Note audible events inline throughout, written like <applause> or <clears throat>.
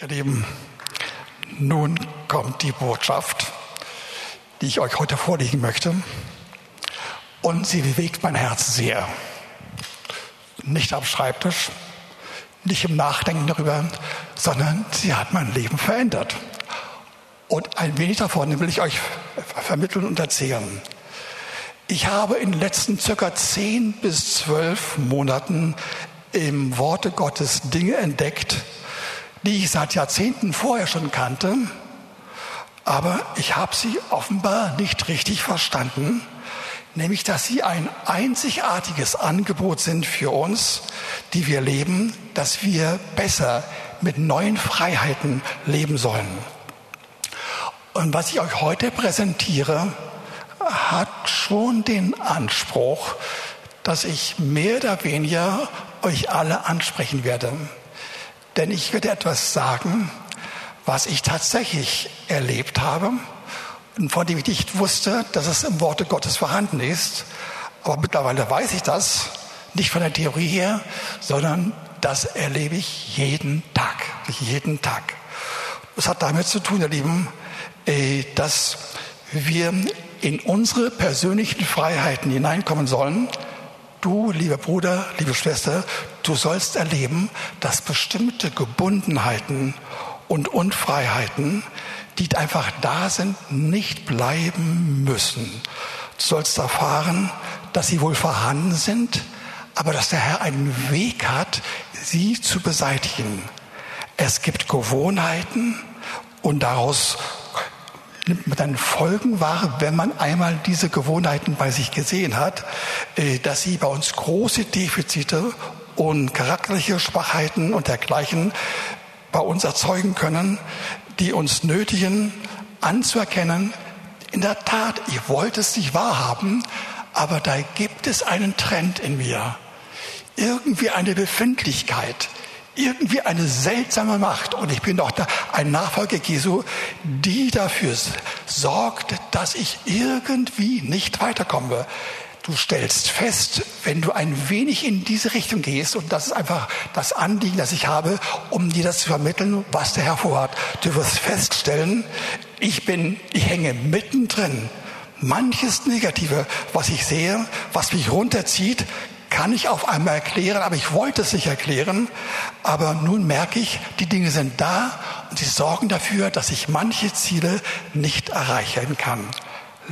Ihr Lieben, nun kommt die Botschaft, die ich euch heute vorlegen möchte. Und sie bewegt mein Herz sehr. Nicht am Schreibtisch, nicht im Nachdenken darüber, sondern sie hat mein Leben verändert. Und ein wenig davon will ich euch vermitteln und erzählen. Ich habe in den letzten circa zehn bis zwölf Monaten im Worte Gottes Dinge entdeckt, die ich seit Jahrzehnten vorher schon kannte, aber ich habe sie offenbar nicht richtig verstanden, nämlich dass sie ein einzigartiges Angebot sind für uns, die wir leben, dass wir besser mit neuen Freiheiten leben sollen. Und was ich euch heute präsentiere, hat schon den Anspruch, dass ich mehr oder weniger euch alle ansprechen werde. Denn ich werde etwas sagen, was ich tatsächlich erlebt habe und von dem ich nicht wusste, dass es im Worte Gottes vorhanden ist. Aber mittlerweile weiß ich das, nicht von der Theorie her, sondern das erlebe ich jeden Tag, jeden Tag. Das hat damit zu tun, ihr Lieben, äh, dass wir in unsere persönlichen Freiheiten hineinkommen sollen, Du, lieber Bruder, liebe Schwester, du sollst erleben, dass bestimmte Gebundenheiten und Unfreiheiten, die einfach da sind, nicht bleiben müssen. Du sollst erfahren, dass sie wohl vorhanden sind, aber dass der Herr einen Weg hat, sie zu beseitigen. Es gibt Gewohnheiten und daraus nimmt man dann Folgen wahr, wenn man einmal diese Gewohnheiten bei sich gesehen hat, äh, dass sie bei uns große Defizite und charakterliche Schwachheiten und dergleichen bei uns erzeugen können, die uns nötigen anzuerkennen, in der Tat, ich wollte es nicht wahrhaben, aber da gibt es einen Trend in mir, irgendwie eine Befindlichkeit, irgendwie eine seltsame Macht, und ich bin doch ein Nachfolger Jesu, die dafür sorgt, dass ich irgendwie nicht weiterkomme. Du stellst fest, wenn du ein wenig in diese Richtung gehst, und das ist einfach das Anliegen, das ich habe, um dir das zu vermitteln, was der Herr vorhat. Du wirst feststellen, ich bin, ich hänge mittendrin. Manches Negative, was ich sehe, was mich runterzieht, kann ich auf einmal erklären, aber ich wollte es nicht erklären. Aber nun merke ich, die Dinge sind da und sie sorgen dafür, dass ich manche Ziele nicht erreichen kann.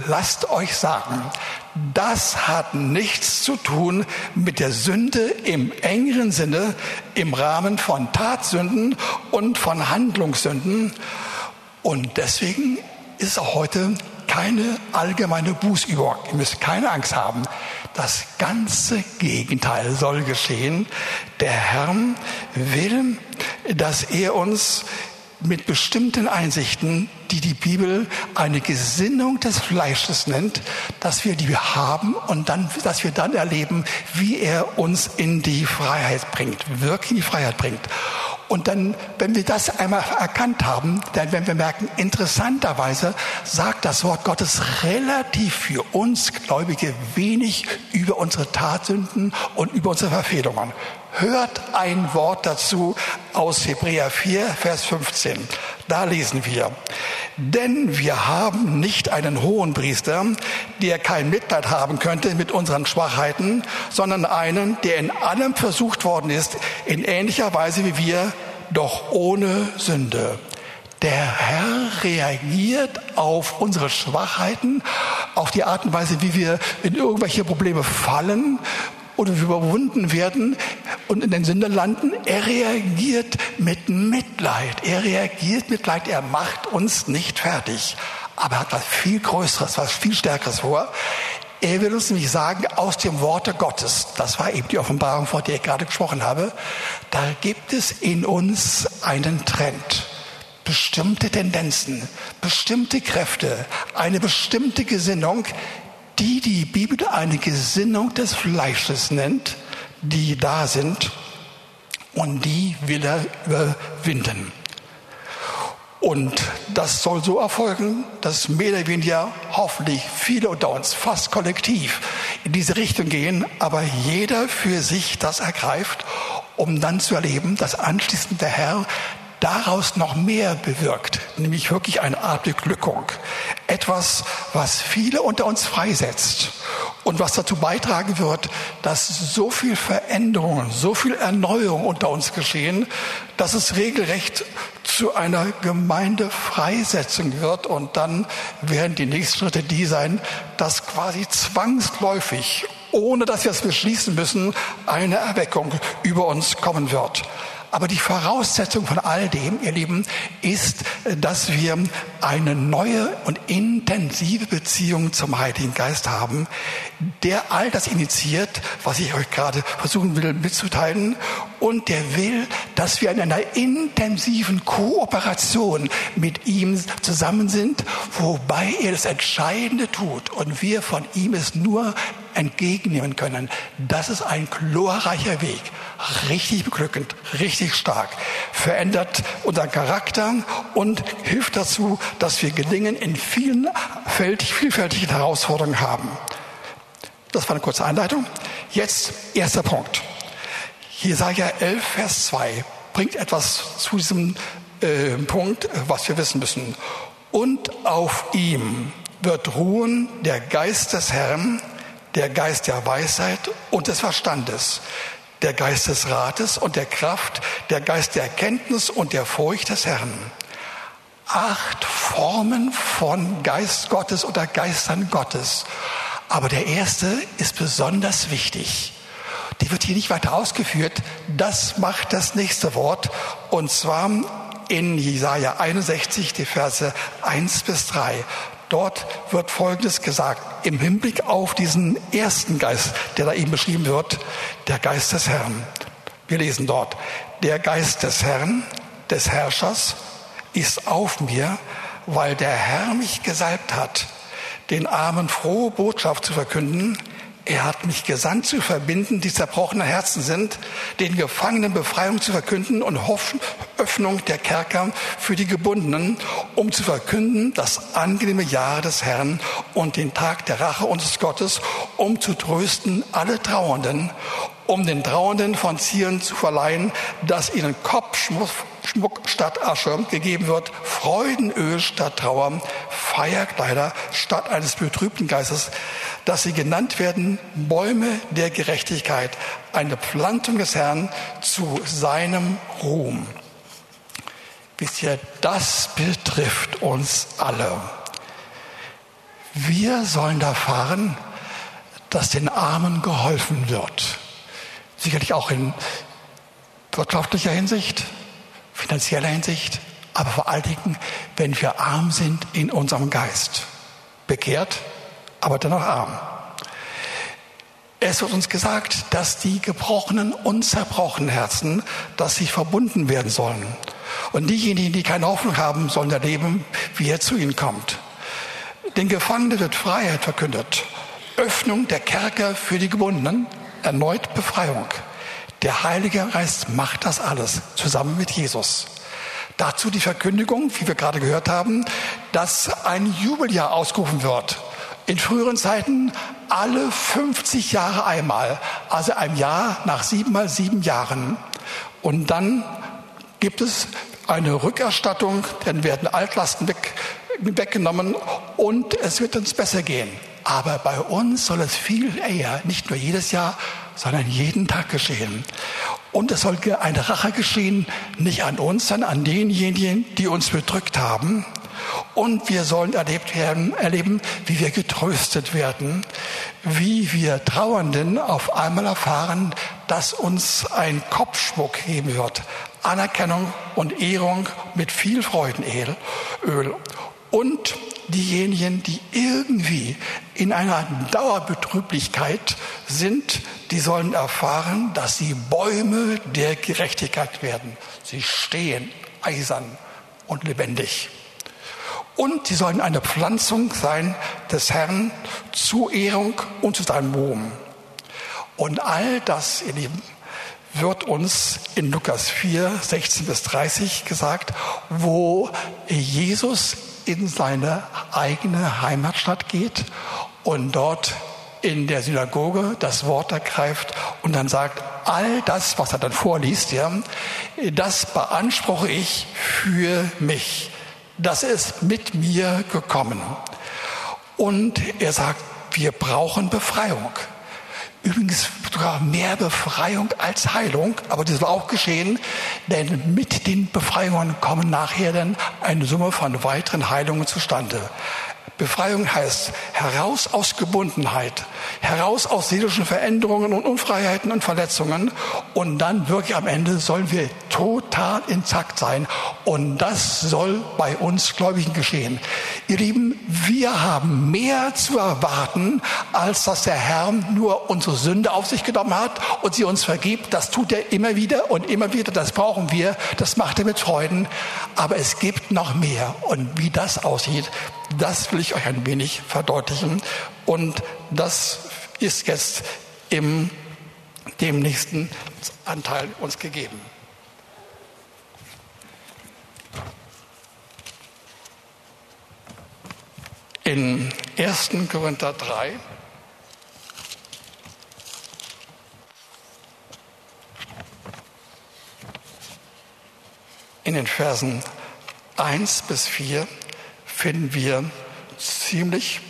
Lasst euch sagen, das hat nichts zu tun mit der Sünde im engeren Sinne, im Rahmen von Tatsünden und von Handlungssünden. Und deswegen ist auch heute keine allgemeine Bußübung. Ihr müsst keine Angst haben. Das ganze Gegenteil soll geschehen. Der Herr will, dass er uns mit bestimmten Einsichten, die die Bibel eine Gesinnung des Fleisches nennt, dass wir die haben und dann, dass wir dann erleben, wie er uns in die Freiheit bringt, wirklich in die Freiheit bringt. Und dann, wenn wir das einmal erkannt haben, dann werden wir merken, interessanterweise sagt das Wort Gottes relativ für uns Gläubige wenig über unsere Tatsünden und über unsere Verfehlungen. Hört ein Wort dazu aus Hebräer 4, Vers 15. Da lesen wir, denn wir haben nicht einen hohen Priester, der kein Mitleid haben könnte mit unseren Schwachheiten, sondern einen, der in allem versucht worden ist, in ähnlicher Weise wie wir, doch ohne Sünde. Der Herr reagiert auf unsere Schwachheiten, auf die Art und Weise, wie wir in irgendwelche Probleme fallen oder überwunden werden und in den Sünde landen. Er reagiert mit Mitleid. Er reagiert mit Leid. Er macht uns nicht fertig. Aber er hat was viel Größeres, was viel Stärkeres vor. Er will uns nämlich sagen, aus dem Worte Gottes, das war eben die Offenbarung, vor der ich gerade gesprochen habe, da gibt es in uns einen Trend, bestimmte Tendenzen, bestimmte Kräfte, eine bestimmte Gesinnung, die die Bibel eine Gesinnung des Fleisches nennt, die da sind und die will er überwinden. Und das soll so erfolgen, dass mehr oder weniger hoffentlich viele unter uns, fast kollektiv, in diese Richtung gehen, aber jeder für sich das ergreift, um dann zu erleben, dass anschließend der Herr daraus noch mehr bewirkt, nämlich wirklich eine Art Beglückung. Etwas, was viele unter uns freisetzt und was dazu beitragen wird, dass so viel Veränderungen, so viel Erneuerung unter uns geschehen, dass es regelrecht zu einer Gemeindefreisetzung wird und dann werden die nächsten Schritte die sein, dass quasi zwangsläufig, ohne dass wir es beschließen müssen, eine Erweckung über uns kommen wird. Aber die Voraussetzung von all dem, ihr Lieben, ist, dass wir eine neue und intensive Beziehung zum Heiligen Geist haben, der all das initiiert, was ich euch gerade versuchen will mitzuteilen. Und der will, dass wir in einer intensiven Kooperation mit ihm zusammen sind, wobei er das Entscheidende tut und wir von ihm es nur entgegennehmen können. Das ist ein glorreicher Weg. Richtig beglückend, richtig stark. Verändert unseren Charakter und hilft dazu, dass wir Gelingen in vielen vielfältigen Herausforderungen haben. Das war eine kurze Einleitung. Jetzt erster Punkt. Jesaja 11, Vers 2 bringt etwas zu diesem äh, Punkt, was wir wissen müssen. Und auf ihm wird ruhen der Geist des Herrn, der Geist der Weisheit und des Verstandes, der Geist des Rates und der Kraft, der Geist der Erkenntnis und der Furcht des Herrn. Acht Formen von Geist Gottes oder Geistern Gottes. Aber der erste ist besonders wichtig. Die wird hier nicht weiter ausgeführt. Das macht das nächste Wort. Und zwar in Jesaja 61, die Verse 1 bis 3. Dort wird Folgendes gesagt im Hinblick auf diesen ersten Geist, der da eben beschrieben wird, der Geist des Herrn. Wir lesen dort, der Geist des Herrn, des Herrschers, ist auf mir, weil der Herr mich gesalbt hat, den Armen frohe Botschaft zu verkünden. Er hat mich gesandt zu verbinden, die zerbrochene Herzen sind, den Gefangenen Befreiung zu verkünden und Öffnung der Kerker für die Gebundenen, um zu verkünden das angenehme Jahr des Herrn und den Tag der Rache unseres Gottes, um zu trösten alle Trauernden, um den Trauernden von Zieren zu verleihen, dass ihnen Kopfschmuck Schmuck statt Asche gegeben wird, Freudenöl statt Trauer, Feierkleider statt eines betrübten Geistes, dass sie genannt werden Bäume der Gerechtigkeit, eine Plantung des Herrn zu seinem Ruhm. Wisst ihr, das betrifft uns alle. Wir sollen erfahren, dass den Armen geholfen wird. Sicherlich auch in wirtschaftlicher Hinsicht, finanzieller Hinsicht, aber vor allen Dingen, wenn wir arm sind in unserem Geist. Bekehrt, aber dennoch arm. Es wird uns gesagt, dass die gebrochenen und zerbrochenen Herzen, dass sie verbunden werden sollen. Und diejenigen, die keine Hoffnung haben, sollen erleben, wie er zu ihnen kommt. Den Gefangenen wird Freiheit verkündet. Öffnung der Kerker für die Gebundenen, erneut Befreiung. Der Heilige Geist macht das alles zusammen mit Jesus. Dazu die Verkündigung, wie wir gerade gehört haben, dass ein Jubeljahr ausgerufen wird. In früheren Zeiten alle 50 Jahre einmal, also ein Jahr nach sieben mal sieben Jahren. Und dann gibt es eine Rückerstattung, dann werden Altlasten weg, weggenommen und es wird uns besser gehen. Aber bei uns soll es viel eher, nicht nur jedes Jahr, sondern jeden Tag geschehen. Und es soll eine Rache geschehen, nicht an uns, sondern an denjenigen, die uns bedrückt haben. Und wir sollen erlebt werden, erleben, wie wir getröstet werden, wie wir Trauernden auf einmal erfahren, dass uns ein Kopfschmuck geben wird. Anerkennung und Ehrung mit viel Freudenöl. Und diejenigen, die irgendwie in einer Dauerbetrüblichkeit sind, die sollen erfahren, dass sie Bäume der Gerechtigkeit werden. Sie stehen eisern und lebendig. Und sie sollen eine Pflanzung sein des Herrn zu Ehrung und zu seinem Ruhm. Und all das, ihr Lieben, wird uns in Lukas 4, 16 bis 30 gesagt, wo Jesus in seine eigene Heimatstadt geht und dort in der Synagoge das Wort ergreift und dann sagt, all das, was er dann vorliest, ja, das beanspruche ich für mich. Das ist mit mir gekommen. Und er sagt, wir brauchen Befreiung. Übrigens sogar mehr Befreiung als Heilung, aber das war auch geschehen, denn mit den Befreiungen kommen nachher dann eine Summe von weiteren Heilungen zustande. Befreiung heißt heraus aus Gebundenheit, heraus aus seelischen Veränderungen und Unfreiheiten und Verletzungen und dann wirklich am Ende sollen wir total intakt sein und das soll bei uns Gläubigen geschehen. Ihr Lieben, wir haben mehr zu erwarten, als dass der Herr nur unsere Sünde auf sich genommen hat und sie uns vergibt. Das tut er immer wieder und immer wieder. Das brauchen wir. Das macht er mit Freuden. Aber es gibt noch mehr. Und wie das aussieht, das will ich euch ein wenig verdeutlichen. Und das ist jetzt im dem nächsten Anteil uns gegeben. In 1. Korinther 3 in den Versen 1 bis 4 finden wir ziemlich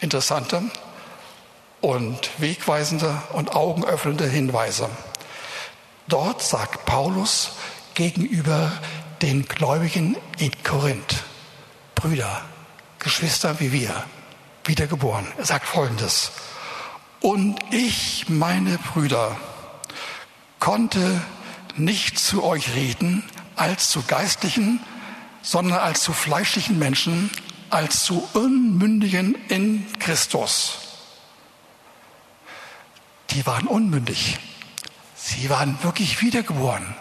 interessante und wegweisende und augenöffnende Hinweise. Dort sagt Paulus gegenüber den Gläubigen in Korinth, Brüder, Geschwister wie wir, wiedergeboren. Er sagt Folgendes. Und ich, meine Brüder, konnte nicht zu euch reden als zu geistlichen, sondern als zu fleischlichen Menschen, als zu Unmündigen in Christus. Die waren unmündig. Sie waren wirklich wiedergeboren.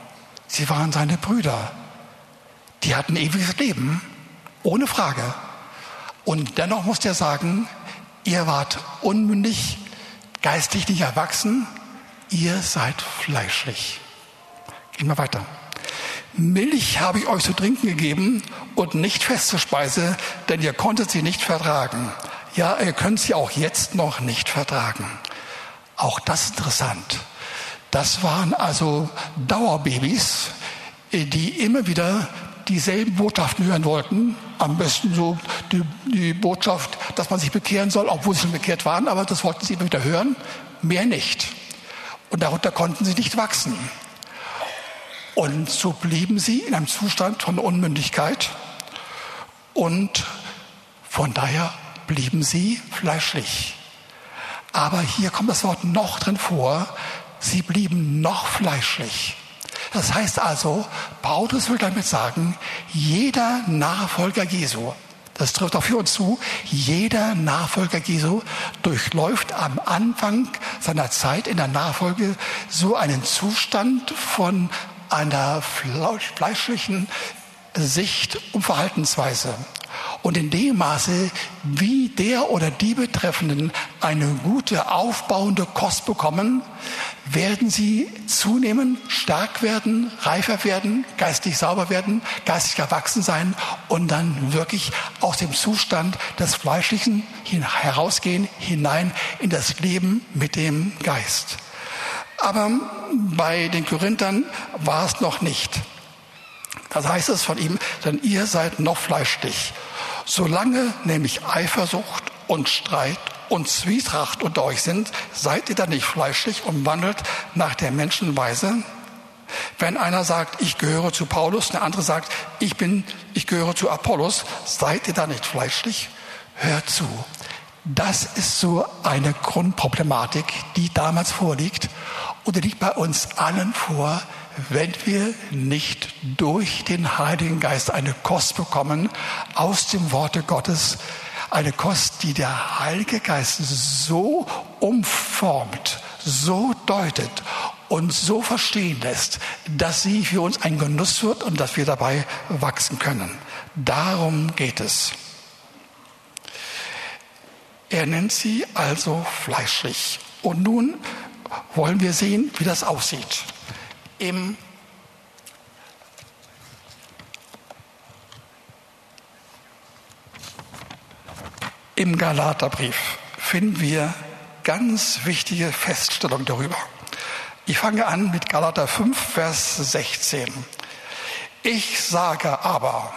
Sie waren seine Brüder. Die hatten ewiges Leben, ohne Frage. Und dennoch muss er sagen, ihr wart unmündig, geistlich nicht erwachsen, ihr seid fleischlich. Gehen wir weiter. Milch habe ich euch zu trinken gegeben und nicht feste Speise, denn ihr konntet sie nicht vertragen. Ja, ihr könnt sie auch jetzt noch nicht vertragen. Auch das interessant. Das waren also Dauerbabys, die immer wieder dieselben Botschaften hören wollten. Am besten so die, die Botschaft, dass man sich bekehren soll, obwohl sie schon bekehrt waren, aber das wollten sie immer wieder hören, mehr nicht. Und darunter konnten sie nicht wachsen. Und so blieben sie in einem Zustand von Unmündigkeit und von daher blieben sie fleischlich. Aber hier kommt das Wort noch drin vor, sie blieben noch fleischlich. Das heißt also, Paulus will damit sagen, jeder Nachfolger Jesu, das trifft auch für uns zu, jeder Nachfolger Jesu durchläuft am Anfang seiner Zeit in der Nachfolge so einen Zustand von einer fleischlichen Sicht und Verhaltensweise. Und in dem Maße, wie der oder die Betreffenden eine gute, aufbauende Kost bekommen, werden sie zunehmen, stark werden, reifer werden, geistig sauber werden, geistig erwachsen sein und dann wirklich aus dem Zustand des Fleischlichen herausgehen, hinein in das Leben mit dem Geist. Aber bei den Korinthern war es noch nicht. Das heißt es von ihm, denn ihr seid noch fleischlich. Solange nämlich Eifersucht und Streit und Zwietracht unter euch sind, seid ihr dann nicht fleischlich und wandelt nach der Menschenweise. Wenn einer sagt, ich gehöre zu Paulus, der andere sagt, ich bin, ich gehöre zu Apollos, seid ihr dann nicht fleischlich? Hört zu. Das ist so eine Grundproblematik, die damals vorliegt und die liegt bei uns allen vor, wenn wir nicht durch den Heiligen Geist eine Kost bekommen aus dem Worte Gottes, eine Kost, die der Heilige Geist so umformt, so deutet und so verstehen lässt, dass sie für uns ein Genuss wird und dass wir dabei wachsen können. Darum geht es. Er nennt sie also fleischlich. Und nun wollen wir sehen, wie das aussieht. Im Im Galaterbrief finden wir ganz wichtige Feststellung darüber. Ich fange an mit Galater 5, Vers 16. Ich sage aber,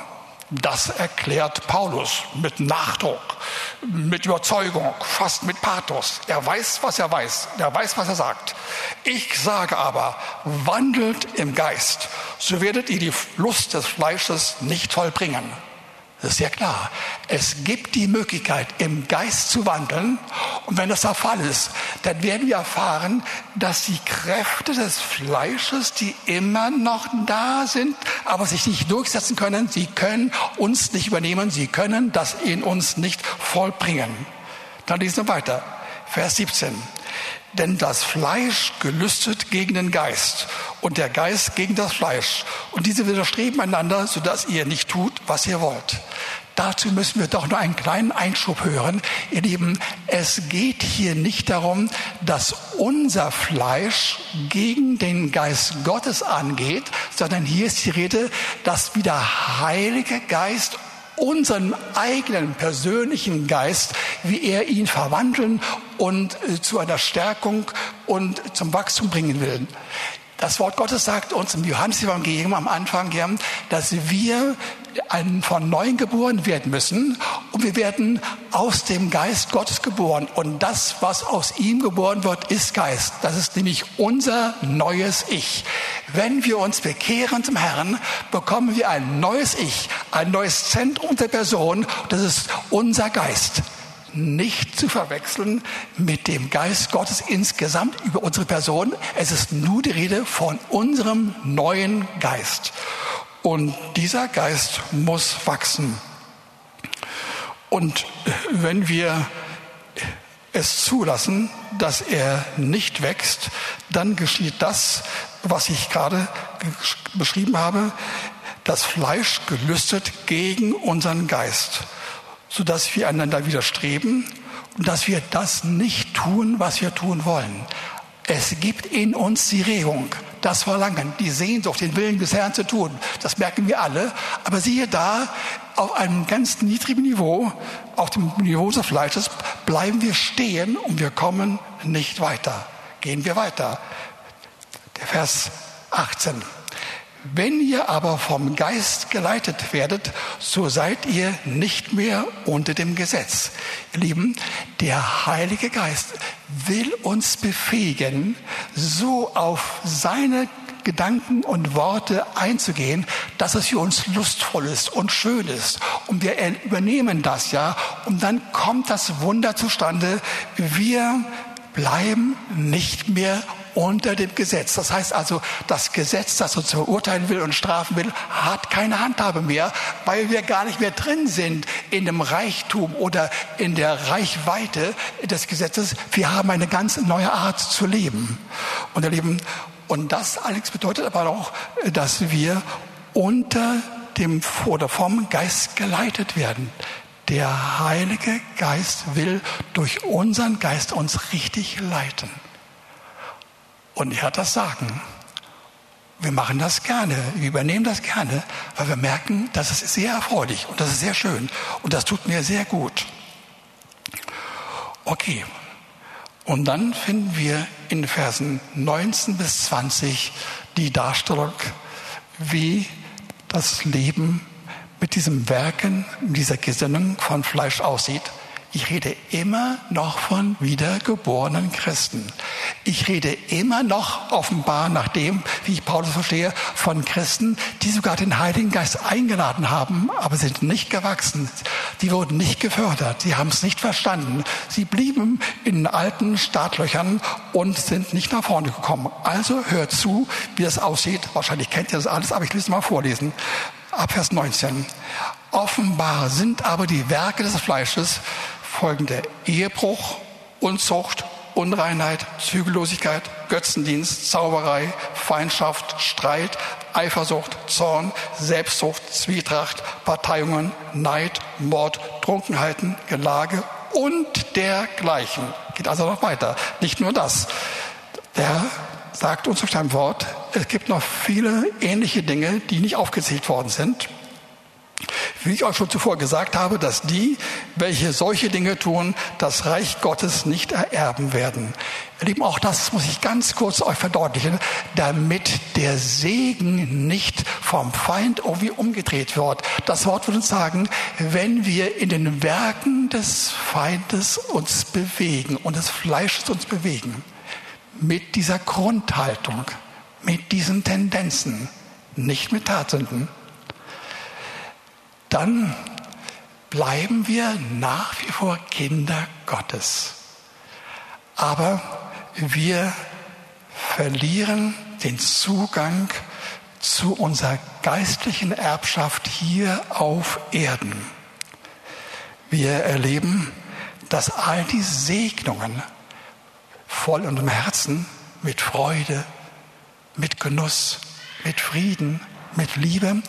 das erklärt Paulus mit Nachdruck, mit Überzeugung, fast mit Pathos. Er weiß, was er weiß. Er weiß, was er sagt. Ich sage aber, wandelt im Geist, so werdet ihr die Lust des Fleisches nicht vollbringen. Das ist ja klar. Es gibt die Möglichkeit, im Geist zu wandeln. Und wenn das der Fall ist, dann werden wir erfahren, dass die Kräfte des Fleisches, die immer noch da sind, aber sich nicht durchsetzen können, sie können uns nicht übernehmen, sie können das in uns nicht vollbringen. Dann lesen wir weiter. Vers 17. Denn das Fleisch gelüstet gegen den Geist und der Geist gegen das Fleisch. Und diese widerstreben einander, sodass ihr nicht tut, was ihr wollt. Dazu müssen wir doch nur einen kleinen Einschub hören. Ihr Lieben, es geht hier nicht darum, dass unser Fleisch gegen den Geist Gottes angeht, sondern hier ist die Rede, dass wie der Heilige Geist unseren eigenen persönlichen Geist, wie er ihn verwandeln und äh, zu einer Stärkung und zum Wachstum bringen will. Das Wort Gottes sagt uns im Johannesevangelium am Anfang, dass wir von neuem geboren werden müssen und wir werden aus dem Geist Gottes geboren. Und das, was aus ihm geboren wird, ist Geist. Das ist nämlich unser neues Ich. Wenn wir uns bekehren zum Herrn, bekommen wir ein neues Ich, ein neues Zentrum der Person. Das ist unser Geist nicht zu verwechseln mit dem Geist Gottes insgesamt über unsere Person. Es ist nur die Rede von unserem neuen Geist. Und dieser Geist muss wachsen. Und wenn wir es zulassen, dass er nicht wächst, dann geschieht das, was ich gerade beschrieben habe. Das Fleisch gelüstet gegen unseren Geist sodass wir einander widerstreben und dass wir das nicht tun, was wir tun wollen. Es gibt in uns die Regung, das Verlangen, die Sehnsucht, den Willen des Herrn zu tun. Das merken wir alle. Aber siehe da, auf einem ganz niedrigen Niveau, auf dem Niveau des Fleisches, bleiben wir stehen und wir kommen nicht weiter. Gehen wir weiter. Der Vers 18. Wenn ihr aber vom Geist geleitet werdet, so seid ihr nicht mehr unter dem Gesetz. Ihr Lieben, der Heilige Geist will uns befähigen, so auf seine Gedanken und Worte einzugehen, dass es für uns lustvoll ist und schön ist. Und wir übernehmen das ja. Und dann kommt das Wunder zustande. Wir bleiben nicht mehr unter dem Gesetz. Das heißt also, das Gesetz, das uns verurteilen will und strafen will, hat keine Handhabe mehr, weil wir gar nicht mehr drin sind in dem Reichtum oder in der Reichweite des Gesetzes. Wir haben eine ganz neue Art zu leben und erleben. Und das allerdings bedeutet aber auch, dass wir unter dem oder vom Geist geleitet werden. Der Heilige Geist will durch unseren Geist uns richtig leiten. Und er hat das Sagen. Wir machen das gerne, wir übernehmen das gerne, weil wir merken, das ist sehr erfreulich und das ist sehr schön und das tut mir sehr gut. Okay, und dann finden wir in Versen 19 bis 20 die Darstellung, wie das Leben mit diesem Werken, dieser Gesinnung von Fleisch aussieht. Ich rede immer noch von wiedergeborenen Christen. Ich rede immer noch offenbar nach dem, wie ich Paulus verstehe, von Christen, die sogar den Heiligen Geist eingeladen haben, aber sind nicht gewachsen. Die wurden nicht gefördert. Sie haben es nicht verstanden. Sie blieben in alten Startlöchern und sind nicht nach vorne gekommen. Also hört zu, wie das aussieht. Wahrscheinlich kennt ihr das alles, aber ich will es mal vorlesen. Ab Vers 19. Offenbar sind aber die Werke des Fleisches folgende Ehebruch, Unzucht, Unreinheit, Zügellosigkeit, Götzendienst, Zauberei, Feindschaft, Streit, Eifersucht, Zorn, Selbstsucht, Zwietracht, Parteiungen, Neid, Mord, Trunkenheiten, Gelage und dergleichen. Geht also noch weiter. Nicht nur das. Der sagt uns durch sein Wort, es gibt noch viele ähnliche Dinge, die nicht aufgezählt worden sind. Wie ich euch schon zuvor gesagt habe, dass die, welche solche Dinge tun, das Reich Gottes nicht ererben werden. Lieben, auch das muss ich ganz kurz euch verdeutlichen, damit der Segen nicht vom Feind irgendwie umgedreht wird. Das Wort würde uns sagen, wenn wir in den Werken des Feindes uns bewegen und des Fleisches uns bewegen, mit dieser Grundhaltung, mit diesen Tendenzen, nicht mit Tatsünden, dann bleiben wir nach wie vor Kinder Gottes. Aber wir verlieren den Zugang zu unserer geistlichen Erbschaft hier auf Erden. Wir erleben, dass all die Segnungen voll und im Herzen mit Freude, mit Genuss, mit Frieden, mit Liebe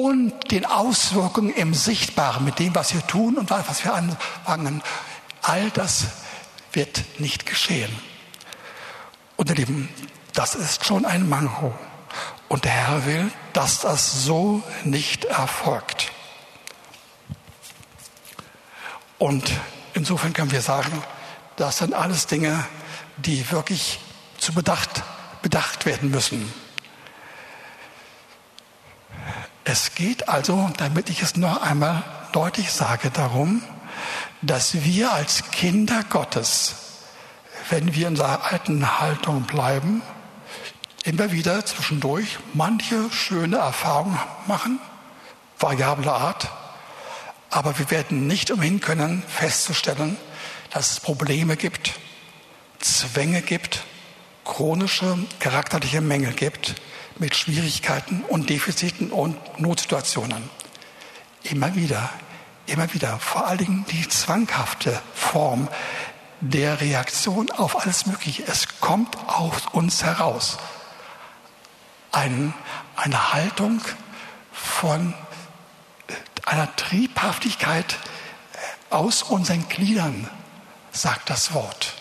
und den Auswirkungen im Sichtbaren, mit dem, was wir tun und was wir anfangen, all das wird nicht geschehen. Und ihr Lieben, das ist schon ein Manko. Und der Herr will, dass das so nicht erfolgt. Und insofern können wir sagen, das sind alles Dinge, die wirklich zu bedacht, bedacht werden müssen. Es geht also, damit ich es noch einmal deutlich sage, darum, dass wir als Kinder Gottes, wenn wir in unserer alten Haltung bleiben, immer wieder zwischendurch manche schöne Erfahrungen machen, variable Art, aber wir werden nicht umhin können festzustellen, dass es Probleme gibt, Zwänge gibt, chronische charakterliche Mängel gibt, mit Schwierigkeiten und Defiziten und Notsituationen. Immer wieder, immer wieder, vor allen Dingen die zwanghafte Form der Reaktion auf alles Mögliche. Es kommt aus uns heraus. Ein, eine Haltung von äh, einer Triebhaftigkeit äh, aus unseren Gliedern, sagt das Wort.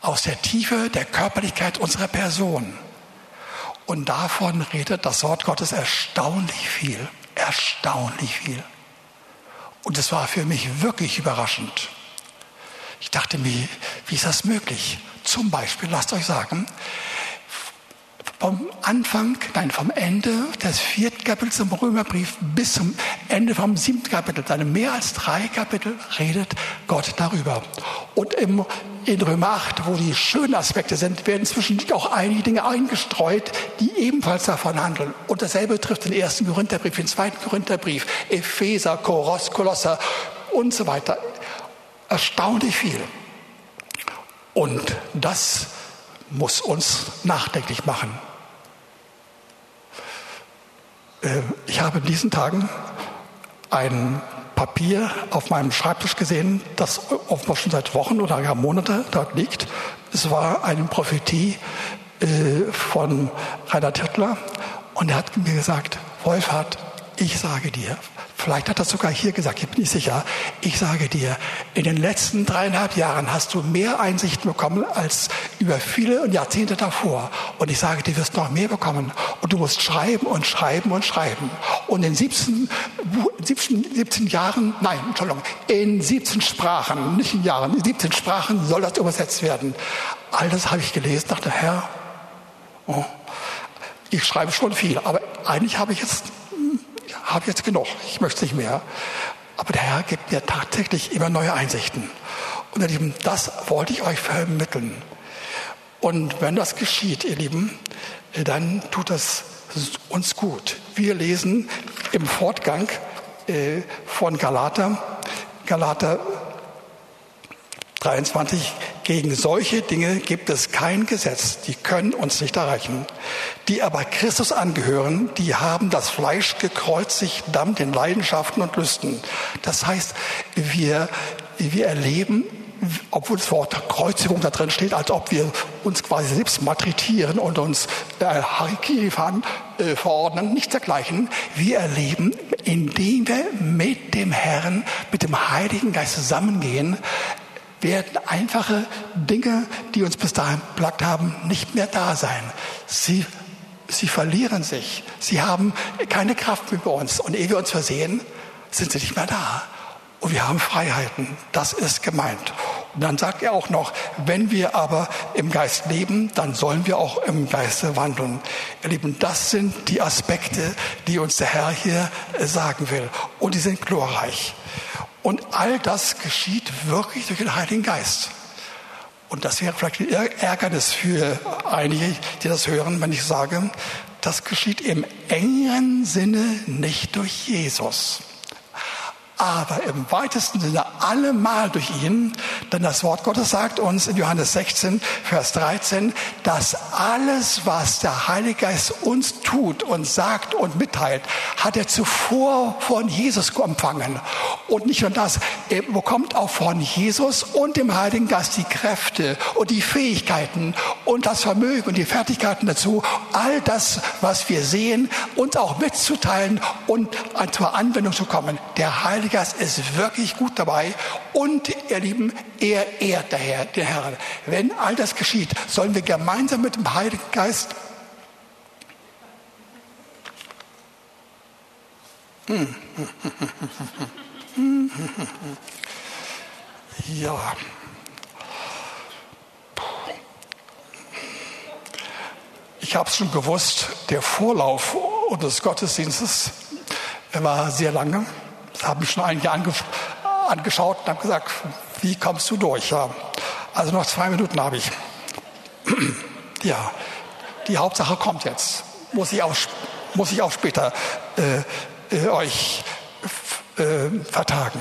Aus der Tiefe der Körperlichkeit unserer Person. Und davon redet das Wort Gottes erstaunlich viel, erstaunlich viel. Und es war für mich wirklich überraschend. Ich dachte mir, wie ist das möglich? Zum Beispiel, lasst euch sagen, vom Anfang, nein, vom Ende des vierten Kapitels im Römerbrief bis zum Ende vom siebten Kapitel, seine mehr als drei Kapitel, redet Gott darüber. Und im, in Römer 8, wo die schönen Aspekte sind, werden zwischendurch auch einige Dinge eingestreut, die ebenfalls davon handeln. Und dasselbe trifft den ersten Korintherbrief, den zweiten Korintherbrief, Epheser, Koros, Kolosser und so weiter. Erstaunlich viel. Und das muss uns nachdenklich machen. Äh, ich habe in diesen Tagen ein Papier auf meinem Schreibtisch gesehen, das offenbar schon seit Wochen oder gar Monate dort liegt. Es war eine Prophetie äh, von Rainer Tittler und er hat mir gesagt, Wolfhard, ich sage dir, Vielleicht hat er sogar hier gesagt, ich bin nicht sicher. Ich sage dir, in den letzten dreieinhalb Jahren hast du mehr Einsichten bekommen als über viele Jahrzehnte davor. Und ich sage du wirst noch mehr bekommen. Und du musst schreiben und schreiben und schreiben. Und in 17, 17, 17 Jahren, nein, Entschuldigung, in 17 Sprachen, nicht in Jahren, in 17 Sprachen soll das übersetzt werden. All das habe ich gelesen, dachte, Herr, oh, ich schreibe schon viel, aber eigentlich habe ich jetzt habe jetzt genug, ich möchte nicht mehr. Aber der Herr gibt mir tatsächlich immer neue Einsichten. Und ihr Lieben, das wollte ich euch vermitteln. Und wenn das geschieht, ihr Lieben, dann tut das uns gut. Wir lesen im Fortgang äh, von Galater, Galater 23, gegen solche Dinge gibt es kein Gesetz, die können uns nicht erreichen. Die aber Christus angehören, die haben das Fleisch gekreuzigt, dann den Leidenschaften und Lüsten. Das heißt, wir, wir erleben, obwohl das Wort Kreuzigung da drin steht, als ob wir uns quasi selbst matritieren und uns äh, Harikiri äh, verordnen, nichts dergleichen. Wir erleben, indem wir mit dem Herrn, mit dem Heiligen Geist zusammengehen, werden einfache Dinge, die uns bis dahin plagt haben, nicht mehr da sein. Sie sie verlieren sich. Sie haben keine Kraft mehr bei uns. Und ehe wir uns versehen, sind sie nicht mehr da. Und wir haben Freiheiten. Das ist gemeint. Und dann sagt er auch noch, wenn wir aber im Geist leben, dann sollen wir auch im Geiste wandeln. Ihr Lieben, das sind die Aspekte, die uns der Herr hier äh, sagen will. Und die sind glorreich. Und all das geschieht wirklich durch den Heiligen Geist. Und das wäre vielleicht ein Ärgernis für einige, die das hören, wenn ich sage, das geschieht im engeren Sinne nicht durch Jesus aber im weitesten Sinne allemal durch ihn. Denn das Wort Gottes sagt uns in Johannes 16, Vers 13, dass alles, was der Heilige Geist uns tut und sagt und mitteilt, hat er zuvor von Jesus empfangen. Und nicht nur das, er bekommt auch von Jesus und dem Heiligen Geist die Kräfte und die Fähigkeiten und das Vermögen und die Fertigkeiten dazu, all das, was wir sehen, uns auch mitzuteilen und zur Anwendung zu kommen. Der Heilige Heilige Geist ist wirklich gut dabei und, ihr Lieben, er ehrt der Herr, den Herrn. Wenn all das geschieht, sollen wir gemeinsam mit dem Heiligen Geist <laughs> Ja. Ich habe es schon gewusst, der Vorlauf unseres Gottesdienstes war sehr lange habe mich schon einige ange angeschaut und habe gesagt, wie kommst du durch? Ja. Also noch zwei Minuten habe ich. <clears throat> ja, die Hauptsache kommt jetzt. Muss ich auch, muss ich auch später äh, äh, euch äh, vertagen.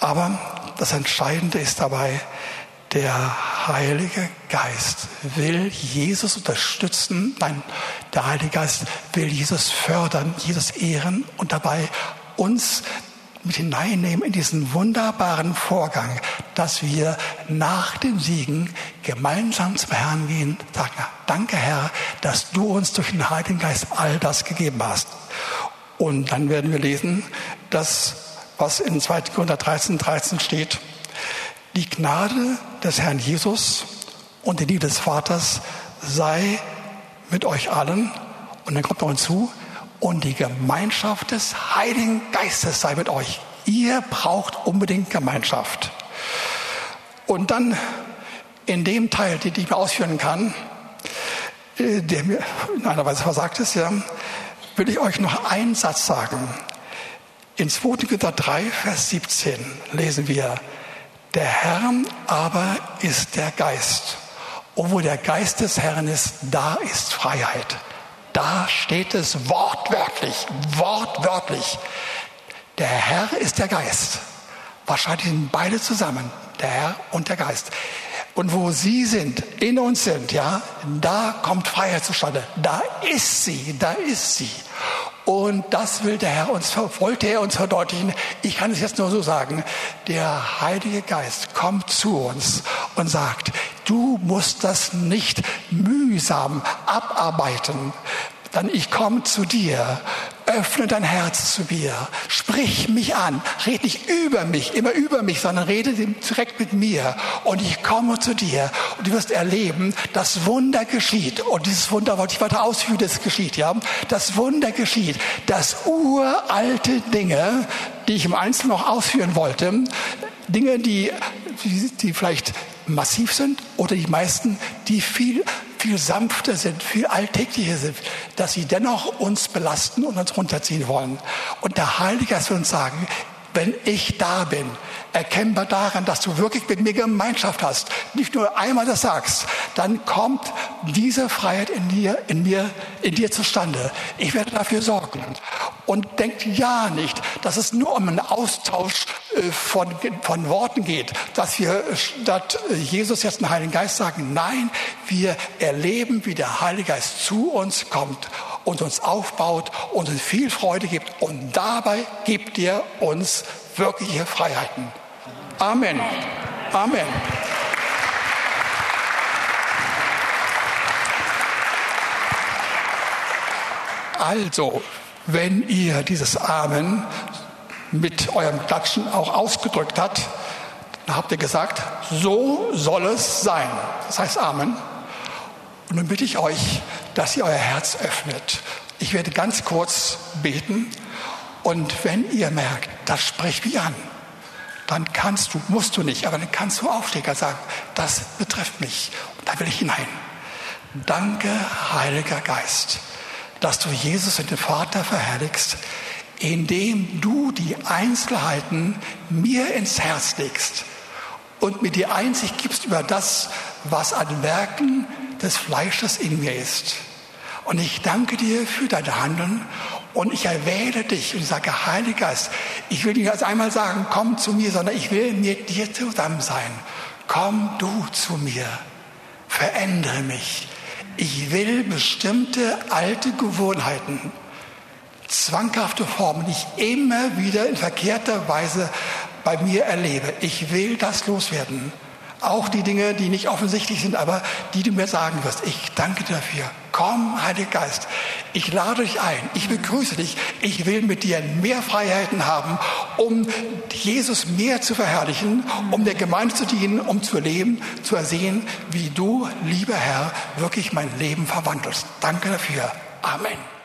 Aber das Entscheidende ist dabei, der Heilige Geist will Jesus unterstützen. Nein, der Heilige Geist will Jesus fördern, Jesus ehren und dabei uns mit hineinnehmen in diesen wunderbaren Vorgang, dass wir nach dem Siegen gemeinsam zum Herrn gehen, sagen, danke Herr, dass du uns durch den Heiligen Geist all das gegeben hast. Und dann werden wir lesen, dass, was in 2. Korinther 13, 13 steht, die Gnade des Herrn Jesus und die Liebe des Vaters sei mit euch allen. Und dann kommt noch hinzu, und die Gemeinschaft des Heiligen Geistes sei mit euch. Ihr braucht unbedingt Gemeinschaft. Und dann in dem Teil, den ich mir ausführen kann, äh, der mir in einer Weise versagt ist, ja, will ich euch noch einen Satz sagen. In 2. Korinther 3, Vers 17 lesen wir, der Herr aber ist der Geist. Wo der Geist des Herrn ist, da ist Freiheit. Da steht es wortwörtlich, wortwörtlich. Der Herr ist der Geist. Wahrscheinlich sind beide zusammen, der Herr und der Geist. Und wo sie sind, in uns sind, ja, da kommt Freiheit zustande. Da ist sie, da ist sie. Und das will der Herr uns, wollte er uns verdeutlichen. Ich kann es jetzt nur so sagen. Der Heilige Geist kommt zu uns und sagt, du musst das nicht mühsam abarbeiten. Dann ich komme zu dir, öffne dein Herz zu mir, sprich mich an, red nicht über mich, immer über mich, sondern rede direkt mit mir. Und ich komme zu dir. Und du wirst erleben, das Wunder geschieht. Und dieses Wunder wollte ich weiter ausführen, das geschieht, ja, das Wunder geschieht, dass uralte Dinge, die ich im Einzelnen noch ausführen wollte, Dinge, die, die vielleicht massiv sind oder die meisten, die viel, viel sanfter sind, viel alltäglicher sind, dass sie dennoch uns belasten und uns runterziehen wollen. Und der Heilige Geist will uns sagen, wenn ich da bin, erkennbar daran, dass du wirklich mit mir Gemeinschaft hast, nicht nur einmal das sagst, dann kommt diese Freiheit in dir, in mir, in dir zustande. Ich werde dafür sorgen. Und denkt ja nicht, dass es nur um einen Austausch äh, von, von Worten geht, dass wir statt Jesus jetzt den Heiligen Geist sagen, nein, wir erleben, wie der Heilige Geist zu uns kommt und uns aufbaut und uns viel Freude gibt. Und dabei gibt er uns wirkliche Freiheiten. Amen. Amen. Also, wenn ihr dieses Amen mit eurem Klatschen auch ausgedrückt habt, dann habt ihr gesagt, so soll es sein. Das heißt Amen. Und nun bitte ich euch, dass ihr euer Herz öffnet. Ich werde ganz kurz beten. Und wenn ihr merkt, das spricht mich an, dann kannst du, musst du nicht, aber dann kannst du Aufsteger sagen, das betrifft mich. Und da will ich hinein. Danke, Heiliger Geist, dass du Jesus und den Vater verherrlichst, indem du die Einzelheiten mir ins Herz legst und mir die Einsicht gibst über das, was an Werken des Fleisches in mir ist. Und ich danke dir für dein Handeln und ich erwähle dich und sage, Heiliger Geist, ich will nicht erst einmal sagen, komm zu mir, sondern ich will mit dir zusammen sein. Komm du zu mir, verändere mich. Ich will bestimmte alte Gewohnheiten, zwanghafte Formen, die ich immer wieder in verkehrter Weise bei mir erlebe. Ich will das loswerden. Auch die Dinge, die nicht offensichtlich sind, aber die du mir sagen wirst. Ich danke dir dafür. Komm, Heiliger Geist. Ich lade dich ein. Ich begrüße dich. Ich will mit dir mehr Freiheiten haben, um Jesus mehr zu verherrlichen, um der Gemeinde zu dienen, um zu leben, zu ersehen, wie du, lieber Herr, wirklich mein Leben verwandelst. Danke dafür. Amen.